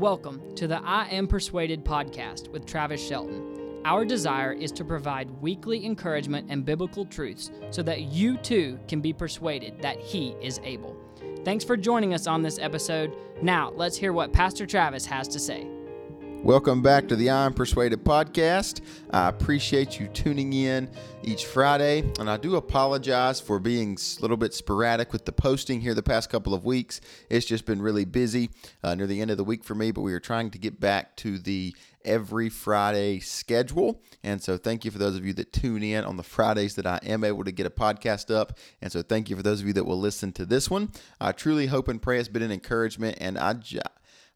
Welcome to the I Am Persuaded podcast with Travis Shelton. Our desire is to provide weekly encouragement and biblical truths so that you too can be persuaded that He is able. Thanks for joining us on this episode. Now, let's hear what Pastor Travis has to say. Welcome back to the I'm Persuaded podcast. I appreciate you tuning in each Friday, and I do apologize for being a little bit sporadic with the posting here the past couple of weeks. It's just been really busy uh, near the end of the week for me, but we are trying to get back to the every Friday schedule. And so, thank you for those of you that tune in on the Fridays that I am able to get a podcast up. And so, thank you for those of you that will listen to this one. I truly hope and pray it's been an encouragement, and I.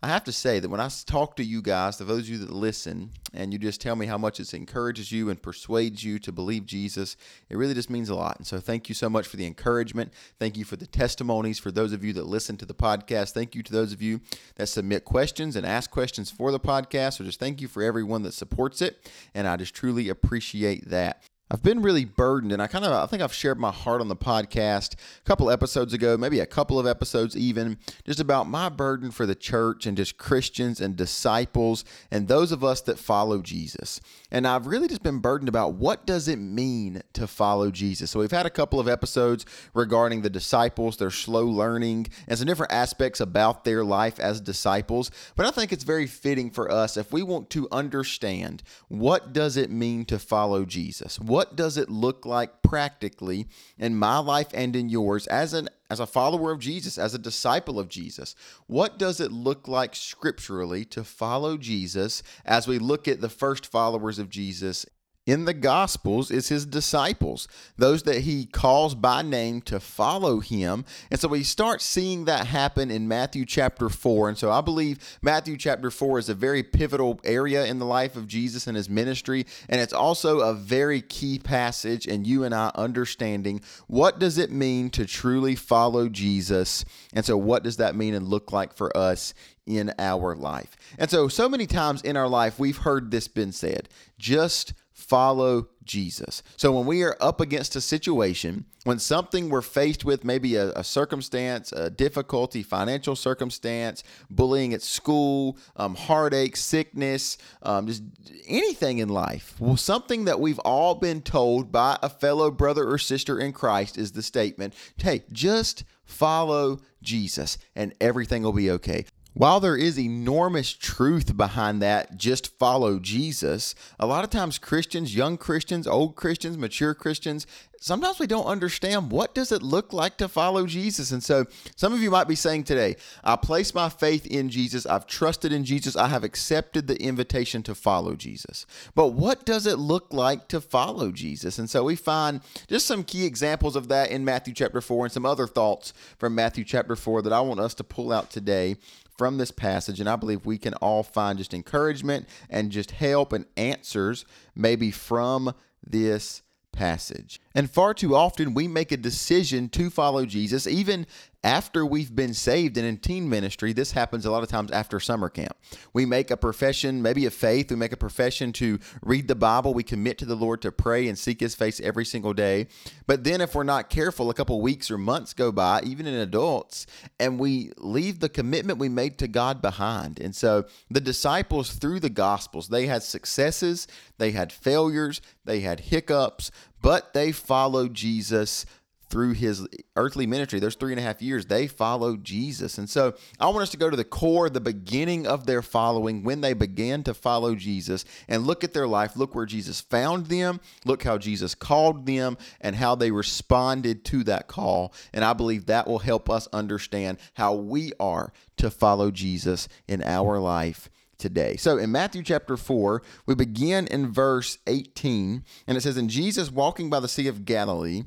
I have to say that when I talk to you guys, to those of you that listen, and you just tell me how much it encourages you and persuades you to believe Jesus, it really just means a lot. And so, thank you so much for the encouragement. Thank you for the testimonies for those of you that listen to the podcast. Thank you to those of you that submit questions and ask questions for the podcast. So, just thank you for everyone that supports it. And I just truly appreciate that. I've been really burdened, and I kind of I think I've shared my heart on the podcast a couple episodes ago, maybe a couple of episodes even, just about my burden for the church and just Christians and disciples and those of us that follow Jesus. And I've really just been burdened about what does it mean to follow Jesus. So we've had a couple of episodes regarding the disciples, their slow learning, and some different aspects about their life as disciples. But I think it's very fitting for us if we want to understand what does it mean to follow Jesus does it look like practically in my life and in yours as an as a follower of Jesus, as a disciple of Jesus? What does it look like scripturally to follow Jesus as we look at the first followers of Jesus in the Gospels is his disciples, those that he calls by name to follow him. And so we start seeing that happen in Matthew chapter 4. And so I believe Matthew chapter 4 is a very pivotal area in the life of Jesus and his ministry. And it's also a very key passage in you and I understanding what does it mean to truly follow Jesus. And so what does that mean and look like for us in our life? And so, so many times in our life, we've heard this been said just follow Jesus. So when we are up against a situation, when something we're faced with, maybe a, a circumstance, a difficulty, financial circumstance, bullying at school, um, heartache, sickness, um, just anything in life, well, something that we've all been told by a fellow brother or sister in Christ is the statement hey, just follow Jesus and everything will be okay. While there is enormous truth behind that, just follow Jesus, a lot of times Christians, young Christians, old Christians, mature Christians, sometimes we don't understand what does it look like to follow Jesus. And so some of you might be saying today, I place my faith in Jesus, I've trusted in Jesus, I have accepted the invitation to follow Jesus. But what does it look like to follow Jesus? And so we find just some key examples of that in Matthew chapter 4 and some other thoughts from Matthew chapter 4 that I want us to pull out today from this passage. And I believe we can all find just encouragement and just help and answers maybe from this passage. And far too often we make a decision to follow Jesus, even after we've been saved. And in teen ministry, this happens a lot of times after summer camp. We make a profession, maybe a faith. We make a profession to read the Bible. We commit to the Lord to pray and seek His face every single day. But then, if we're not careful, a couple weeks or months go by, even in adults, and we leave the commitment we made to God behind. And so, the disciples, through the Gospels, they had successes, they had failures, they had hiccups, but they followed Jesus through his earthly ministry, those three and a half years, they followed Jesus. And so I want us to go to the core, the beginning of their following, when they began to follow Jesus, and look at their life. Look where Jesus found them, look how Jesus called them, and how they responded to that call. And I believe that will help us understand how we are to follow Jesus in our life today. So in Matthew chapter 4, we begin in verse 18, and it says, And Jesus walking by the Sea of Galilee,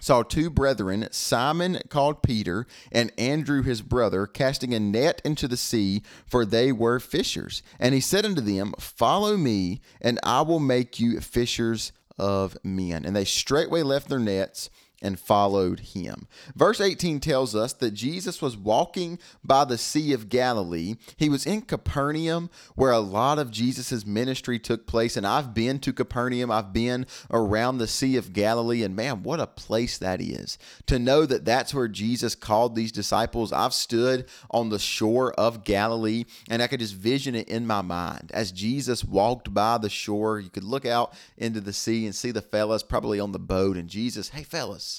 saw two brethren, Simon called Peter, and Andrew his brother, casting a net into the sea, for they were fishers. And he said unto them, Follow me, and I will make you fishers of men. And they straightway left their nets and followed him. Verse 18 tells us that Jesus was walking by the Sea of Galilee. He was in Capernaum, where a lot of Jesus' ministry took place. And I've been to Capernaum, I've been around the Sea of Galilee. And man, what a place that is. To know that that's where Jesus called these disciples. I've stood on the shore of Galilee and I could just vision it in my mind. As Jesus walked by the shore, you could look out into the sea and see the fellas probably on the boat. And Jesus, hey, fellas,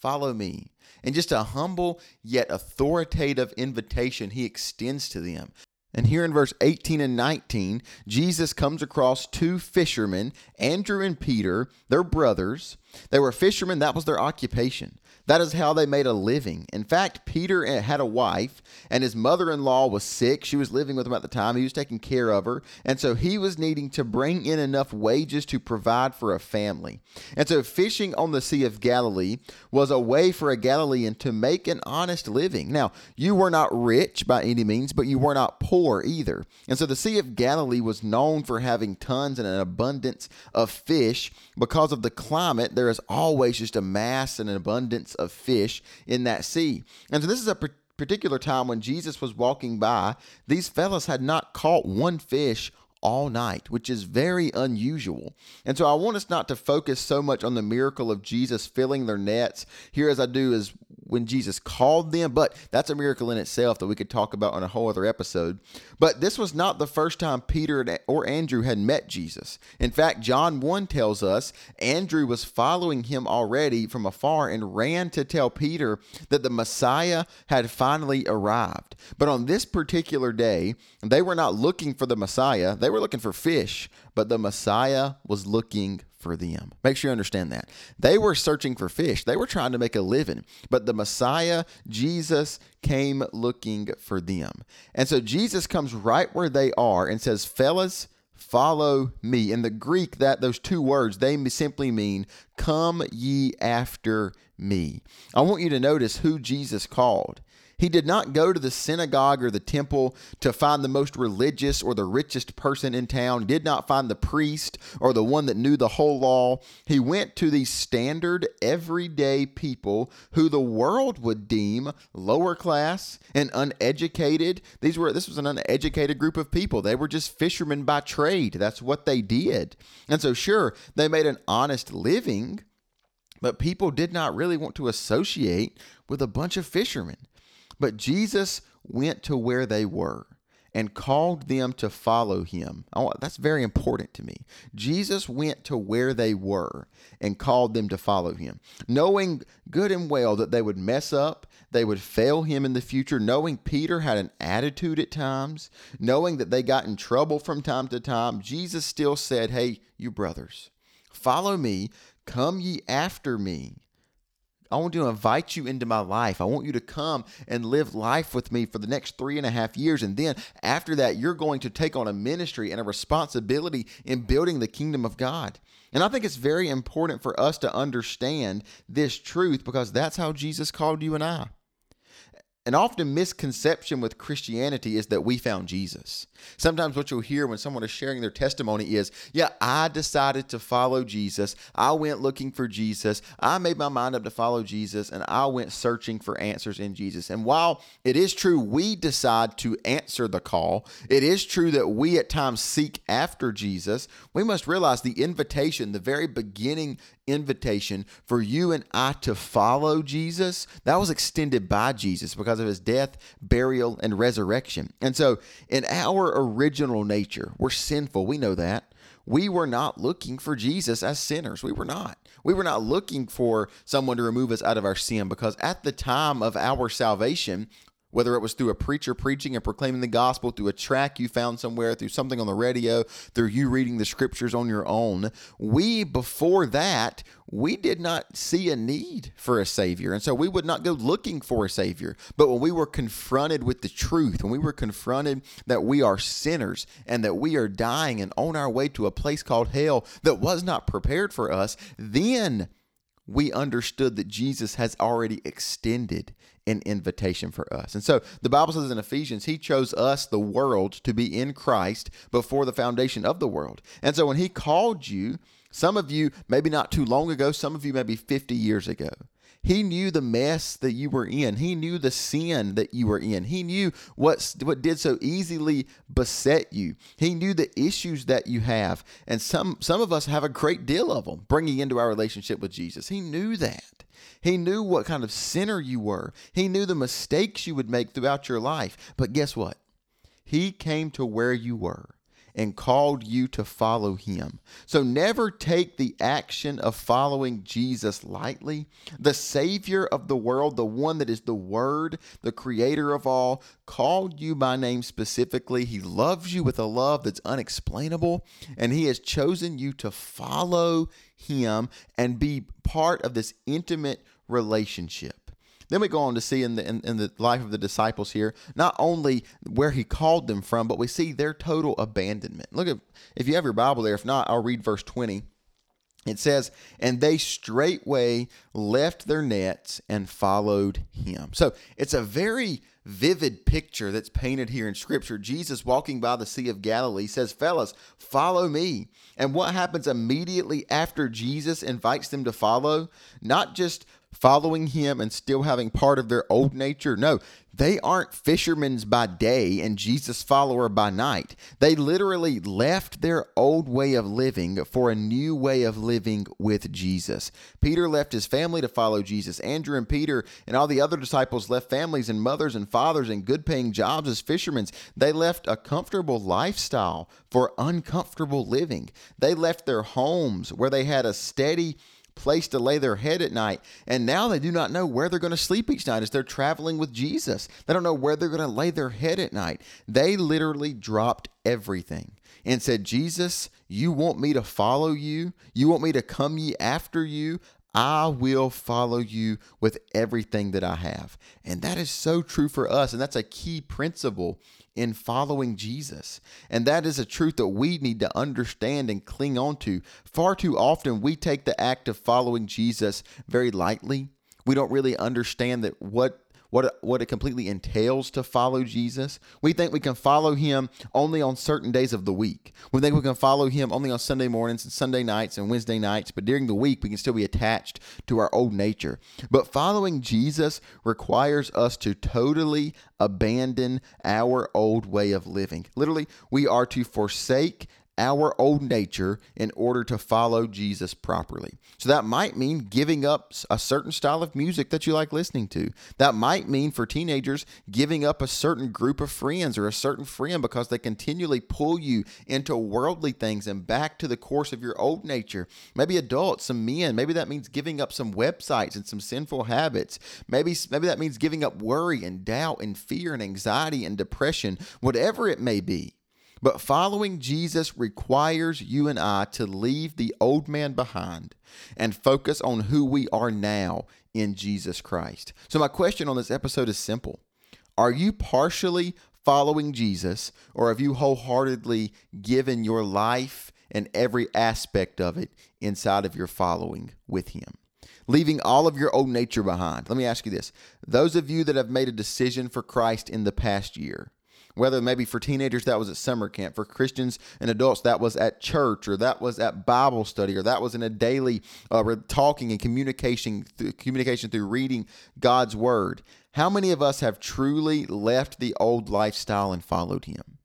Follow me. And just a humble yet authoritative invitation he extends to them. And here in verse 18 and 19, Jesus comes across two fishermen, Andrew and Peter. They're brothers. They were fishermen, that was their occupation. That is how they made a living. In fact, Peter eh, had a wife, and his mother in law was sick. She was living with him at the time. He was taking care of her. And so he was needing to bring in enough wages to provide for a family. And so fishing on the Sea of Galilee was a way for a Galilean to make an honest living. Now, you were not rich by any means, but you were not poor either. And so the Sea of Galilee was known for having tons and an abundance of fish because of the climate. There is always just a mass and an abundance of fish in that sea. And so this is a particular time when Jesus was walking by. These fellows had not caught one fish all night, which is very unusual. And so I want us not to focus so much on the miracle of Jesus filling their nets here as I do is when Jesus called them, but that's a miracle in itself that we could talk about on a whole other episode. But this was not the first time Peter or Andrew had met Jesus. In fact, John 1 tells us Andrew was following him already from afar and ran to tell Peter that the Messiah had finally arrived. But on this particular day, they were not looking for the Messiah, they were looking for fish, but the Messiah was looking for them. Make sure you understand that. They were searching for fish, they were trying to make a living, but the Messiah, Jesus, came looking for them. And so Jesus comes right where they are and says, Fellas, follow me. In the Greek, that those two words, they simply mean, Come ye after me. I want you to notice who Jesus called. He did not go to the synagogue or the temple to find the most religious or the richest person in town. He did not find the priest or the one that knew the whole law. He went to these standard, everyday people who the world would deem lower class and uneducated. These were this was an uneducated group of people. They were just fishermen by trade. That's what they did. And so sure, they made an honest living, but people did not really want to associate with a bunch of fishermen. But Jesus went to where they were and called them to follow him. Oh, that's very important to me. Jesus went to where they were and called them to follow him, knowing good and well that they would mess up, they would fail him in the future, knowing Peter had an attitude at times, knowing that they got in trouble from time to time. Jesus still said, Hey, you brothers, follow me, come ye after me. I want to invite you into my life. I want you to come and live life with me for the next three and a half years. And then after that, you're going to take on a ministry and a responsibility in building the kingdom of God. And I think it's very important for us to understand this truth because that's how Jesus called you and I. An often misconception with Christianity is that we found Jesus. Sometimes what you'll hear when someone is sharing their testimony is, Yeah, I decided to follow Jesus. I went looking for Jesus. I made my mind up to follow Jesus, and I went searching for answers in Jesus. And while it is true we decide to answer the call, it is true that we at times seek after Jesus, we must realize the invitation, the very beginning invitation for you and I to follow Jesus, that was extended by Jesus because of his death, burial, and resurrection. And so, in our original nature, we're sinful. We know that. We were not looking for Jesus as sinners. We were not. We were not looking for someone to remove us out of our sin because at the time of our salvation, whether it was through a preacher preaching and proclaiming the gospel, through a track you found somewhere, through something on the radio, through you reading the scriptures on your own. We, before that, we did not see a need for a savior. And so we would not go looking for a savior. But when we were confronted with the truth, when we were confronted that we are sinners and that we are dying and on our way to a place called hell that was not prepared for us, then we understood that Jesus has already extended an invitation for us. And so the Bible says in Ephesians, He chose us, the world, to be in Christ before the foundation of the world. And so when He called you, Some of you, maybe not too long ago, some of you, maybe 50 years ago. He knew the mess that you were in. He knew the sin that you were in. He knew what what did so easily beset you. He knew the issues that you have. And some some of us have a great deal of them bringing into our relationship with Jesus. He knew that. He knew what kind of sinner you were. He knew the mistakes you would make throughout your life. But guess what? He came to where you were and called you to follow him. So never take the action of following Jesus lightly. The Savior of the world, the one that is the Word, the Creator of all, called you by name specifically. He loves you with a love that's unexplainable, and He has chosen you to follow Him and be part of this intimate relationship. Then we go on to see in the in, in, the life of the disciples here not only where he called them from, but we see their total abandonment. Look at if you have your Bible there. If not, I'll read verse twenty. It says, and they straightway left their nets and followed him. So it's a very vivid picture that's painted here in Scripture. Jesus walking by the Sea of Galilee says, Fellas, follow me. And what happens immediately after Jesus invites them to follow? Not just following him and still having part of their old nature. No, they aren't fishermen by day and Jesus follower by night. They literally left their old way of living for a new way of living with Jesus. Peter left his family to follow Jesus. Andrew and Peter and all the other disciples left families and mothers and fathers and good paying jobs as fishermen. They left a comfortable lifestyle for uncomfortable living. They left their homes where they had a steady place to lay their head at night. And now they do not know where they're going to sleep each night as they're traveling with Jesus. They don't know where they're going to lay their head at night. They literally dropped everything and said, Jesus, you want me to follow you? You want me to come ye after you? I will follow you with everything that I have. And that is so true for us. And that's a key principle in following Jesus. And that is a truth that we need to understand and cling on to. Far too often, we take the act of following Jesus very lightly. We don't really understand that what what what it completely entails to follow Jesus. We think we can follow him only on certain days of the week. We think we can follow him only on Sunday mornings and Sunday nights and Wednesday nights, but during the week we can still be attached to our old nature. But following Jesus requires us to totally abandon our old way of living. Literally, we are to forsake our old nature in order to follow Jesus properly. So that might mean giving up a certain style of music that you like listening to. That might mean for teenagers giving up a certain group of friends or a certain friend because they continually pull you into worldly things and back to the course of your old nature. Maybe adults, some men, maybe that means giving up some websites and some sinful habits. Maybe maybe that means giving up worry and doubt and fear and anxiety and depression, whatever it may be. But following Jesus requires you and I to leave the old man behind and focus on who we are now in Jesus Christ. So, my question on this episode is simple Are you partially following Jesus, or have you wholeheartedly given your life and every aspect of it inside of your following with Him? leaving all of your old nature behind. Let me ask you this. Those of you that have made a decision for Christ in the past year, whether maybe for teenagers that was at summer camp, for Christians and adults that was at church, or that was at Bible study, or that was in a daily uh, talking and communication through, communication through reading God's word. How many of us have truly left the old lifestyle and followed Him?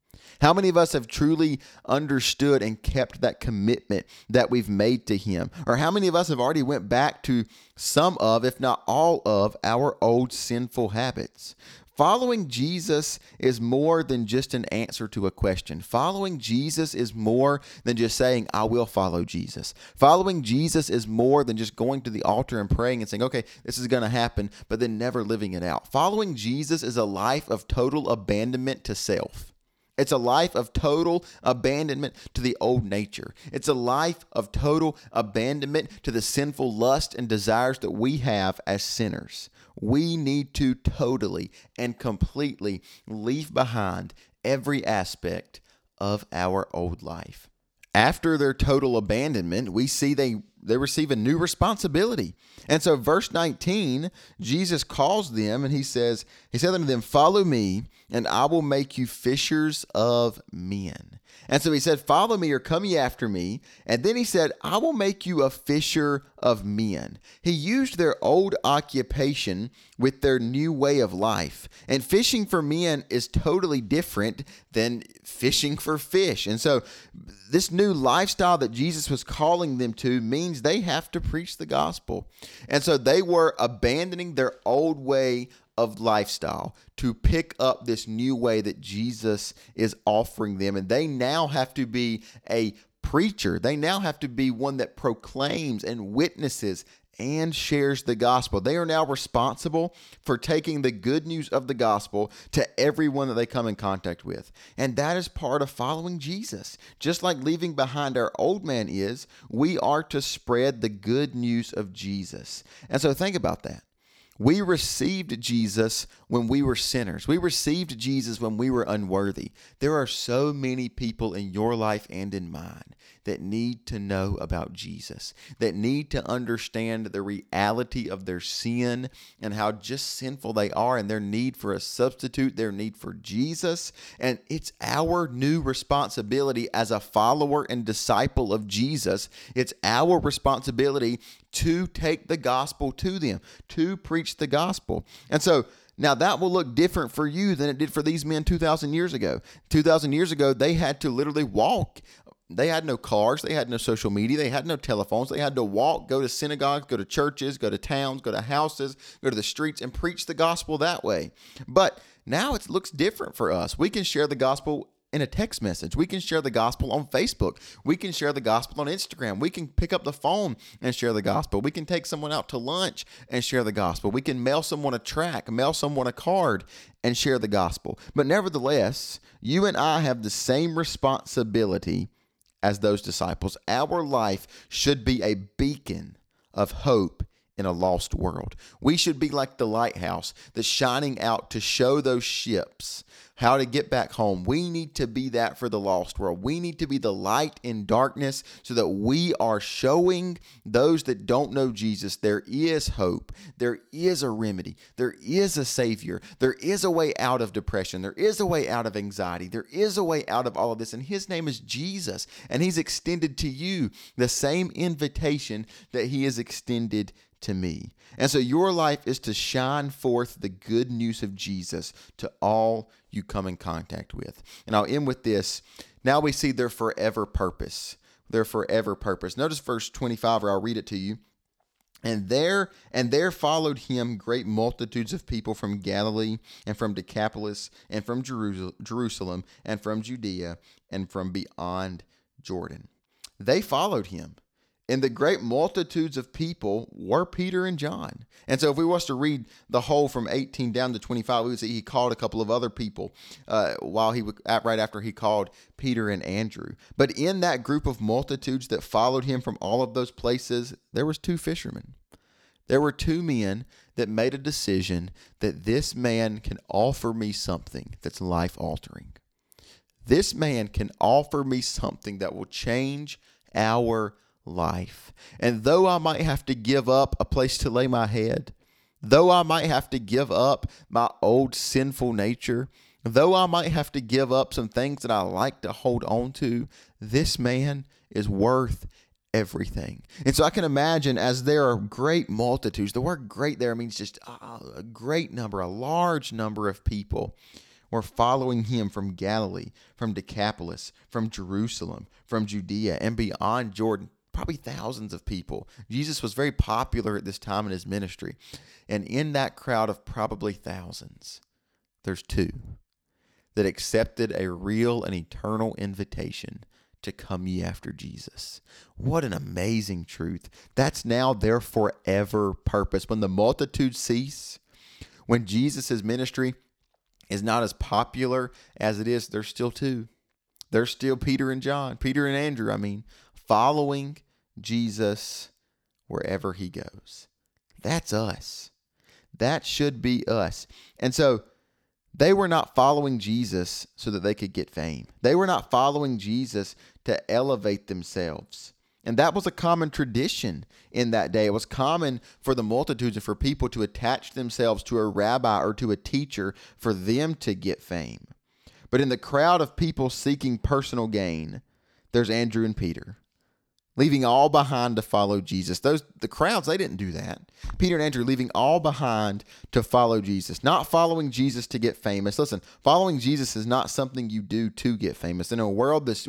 How many of us have truly understood and kept that commitment that we've made to him? Or how many of us have already went back to some of, if not all of, our old sinful habits? Following Jesus is more than just an answer to a question. Following Jesus is more than just saying, I will follow Jesus. Following Jesus is more than just going to the altar and praying and saying, okay, this is going to happen, but then never living it out. Following Jesus is a life of total abandonment to self. It's a life of total abandonment to the old nature. It's a life of total abandonment to the sinful lust and desires that we have as sinners we need to totally and completely leave behind every aspect of our old life. After their total abandonment, we see they they receive a new responsibility. And so verse 19, Jesus calls them and he says, he said unto them, "Follow me, and I will make you fishers of men." And so he said, Follow me or come ye after me. And then he said, I will make you a fisher of men. He used their old occupation with their new way of life. And fishing for men is totally different than fishing for fish. And so this new lifestyle that Jesus was calling them to means they have to preach the gospel. And so they were abandoning their old way of lifestyle to pick up this new way that Jesus is offering them. And they now have to be a preacher, they now have to be one that proclaims and witnesses and shares the gospel. They are now responsible for taking the good news of the gospel to everyone that they come in contact with. And that is part of following Jesus. Just like leaving behind our old man is, we are to spread the good news of Jesus. And so think about that. We received Jesus when we were sinners. We received Jesus when we were unworthy. There are so many people in your life and in mine that need to know about Jesus, that need to understand the reality of their sin and how just sinful they are and their need for a substitute, their need for Jesus. And it's our new responsibility as a follower and disciple of Jesus. It's our responsibility to take the gospel to them, to preach the gospel. And so, now, that will look different for you than it did for these men 2,000 years ago. 2,000 years ago, they had to literally walk they had no cars, they had no social media, they had no telephones. They had to walk, go to synagogues, go to churches, go to towns, go to houses, go to the streets and preach the gospel that way. But now it looks different for us. We can share the gospel in a text message. We can share the gospel on Facebook. We can share the gospel on Instagram. We can pick up the phone and share the gospel. We can take someone out to lunch and share the gospel. We can mail someone a track, mail someone a card and share the gospel. But nevertheless, you and I have the same responsibility as those disciples. Our life should be a beacon of hope in a lost world. We should be like the lighthouse that's shining out to show those ships how to get back home. We need to be that for the lost world. We need to be the light in darkness so that we are showing those that don't know Jesus there is hope, there is a remedy, there is a Savior, there is a way out of depression, there is a way out of anxiety, there is a way out of all of this. And His name is Jesus, and He's extended to you the same invitation that He has extended to me. And so your life is to shine forth the good news of Jesus to all you come in contact with. And I'll end with this. Now we see their forever purpose. Their forever purpose. Notice verse 25, or I'll read it to you. And there and there followed him great multitudes of people from Galilee and from Decapolis and from Jerusalem and from Judea and from beyond Jordan. They followed him and the great multitudes of people were Peter and John. And so, if we was to read the whole from 18 down to 25, we would see he called a couple of other people uh, while he right after he called Peter and Andrew. But in that group of multitudes that followed him from all of those places, there was two fishermen. There were two men that made a decision that this man can offer me something that's life altering. This man can offer me something that will change our life. And though I might have to give up a place to lay my head, though I might have to give up my old sinful nature, though I might have to give up some things that I like to hold on to, this man is worth everything. And so I can imagine as there are great multitudes, the word great there means just a great number, a large number of people were following him from Galilee, from Decapolis, from Jerusalem, from Judea, and beyond Jordan probably thousands of people. Jesus was very popular at this time in his ministry. And in that crowd of probably thousands, there's two that accepted a real and eternal invitation to come ye after Jesus. What an amazing truth. That's now their forever purpose. When the multitude cease, when Jesus' ministry is not as popular as it is, there's still two. There's still Peter and John, Peter and Andrew, I mean, following Jesus wherever he goes. That's us. That should be us. And so they were not following Jesus so that they could get fame. They were not following Jesus to elevate themselves. And that was a common tradition in that day. It was common for the multitudes and for people to attach themselves to a rabbi or to a teacher for them to get fame. But in the crowd of people seeking personal gain, there's Andrew and Peter, leaving all behind to follow Jesus. Those the crowds, they didn't do that. Peter and Andrew leaving all behind to follow Jesus, not following Jesus to get famous. Listen, following Jesus is not something you do to get famous. In a world that's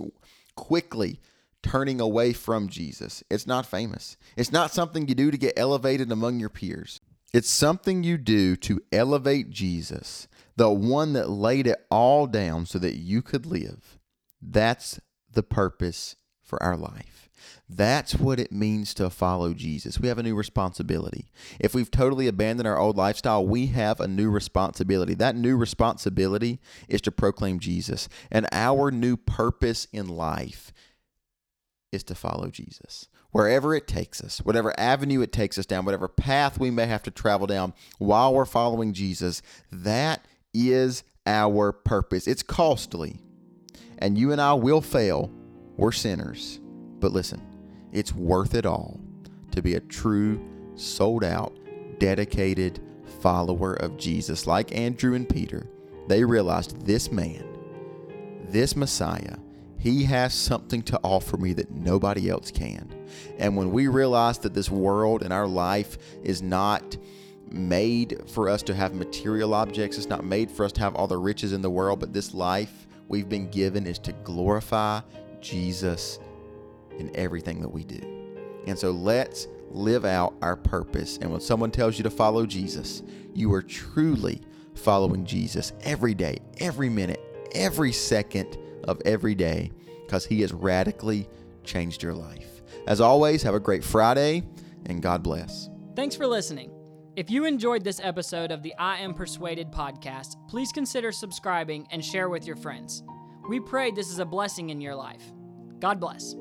quickly turning away from Jesus. It's not famous. It's not something you do to get elevated among your peers. It's something you do to elevate Jesus, the one that laid it all down so that you could live. That's the purpose for our life. That's what it means to follow Jesus. We have a new responsibility. If we've totally abandoned our old lifestyle, we have a new responsibility. That new responsibility is to proclaim Jesus. And our new purpose in life is to follow Jesus. Wherever it takes us, whatever avenue it takes us down, whatever path we may have to travel down while we're following Jesus, that is our purpose. It's costly, and you and I will fail. We're sinners. But listen, it's worth it all to be a true, sold out, dedicated follower of Jesus. Like Andrew and Peter, they realized this man, this Messiah, he has something to offer me that nobody else can. And when we realize that this world and our life is not made for us to have material objects, it's not made for us to have all the riches in the world, but this life we've been given is to glorify Jesus in everything that we do. And so let's live out our purpose. And when someone tells you to follow Jesus, you are truly following Jesus every day, every minute, every second of every day because He has radically changed your life. As always, have a great Friday and God bless. Thanks for listening. If you enjoyed this episode of the I Am Persuaded podcast, please consider subscribing and share with your friends. We pray this is a blessing in your life. God bless.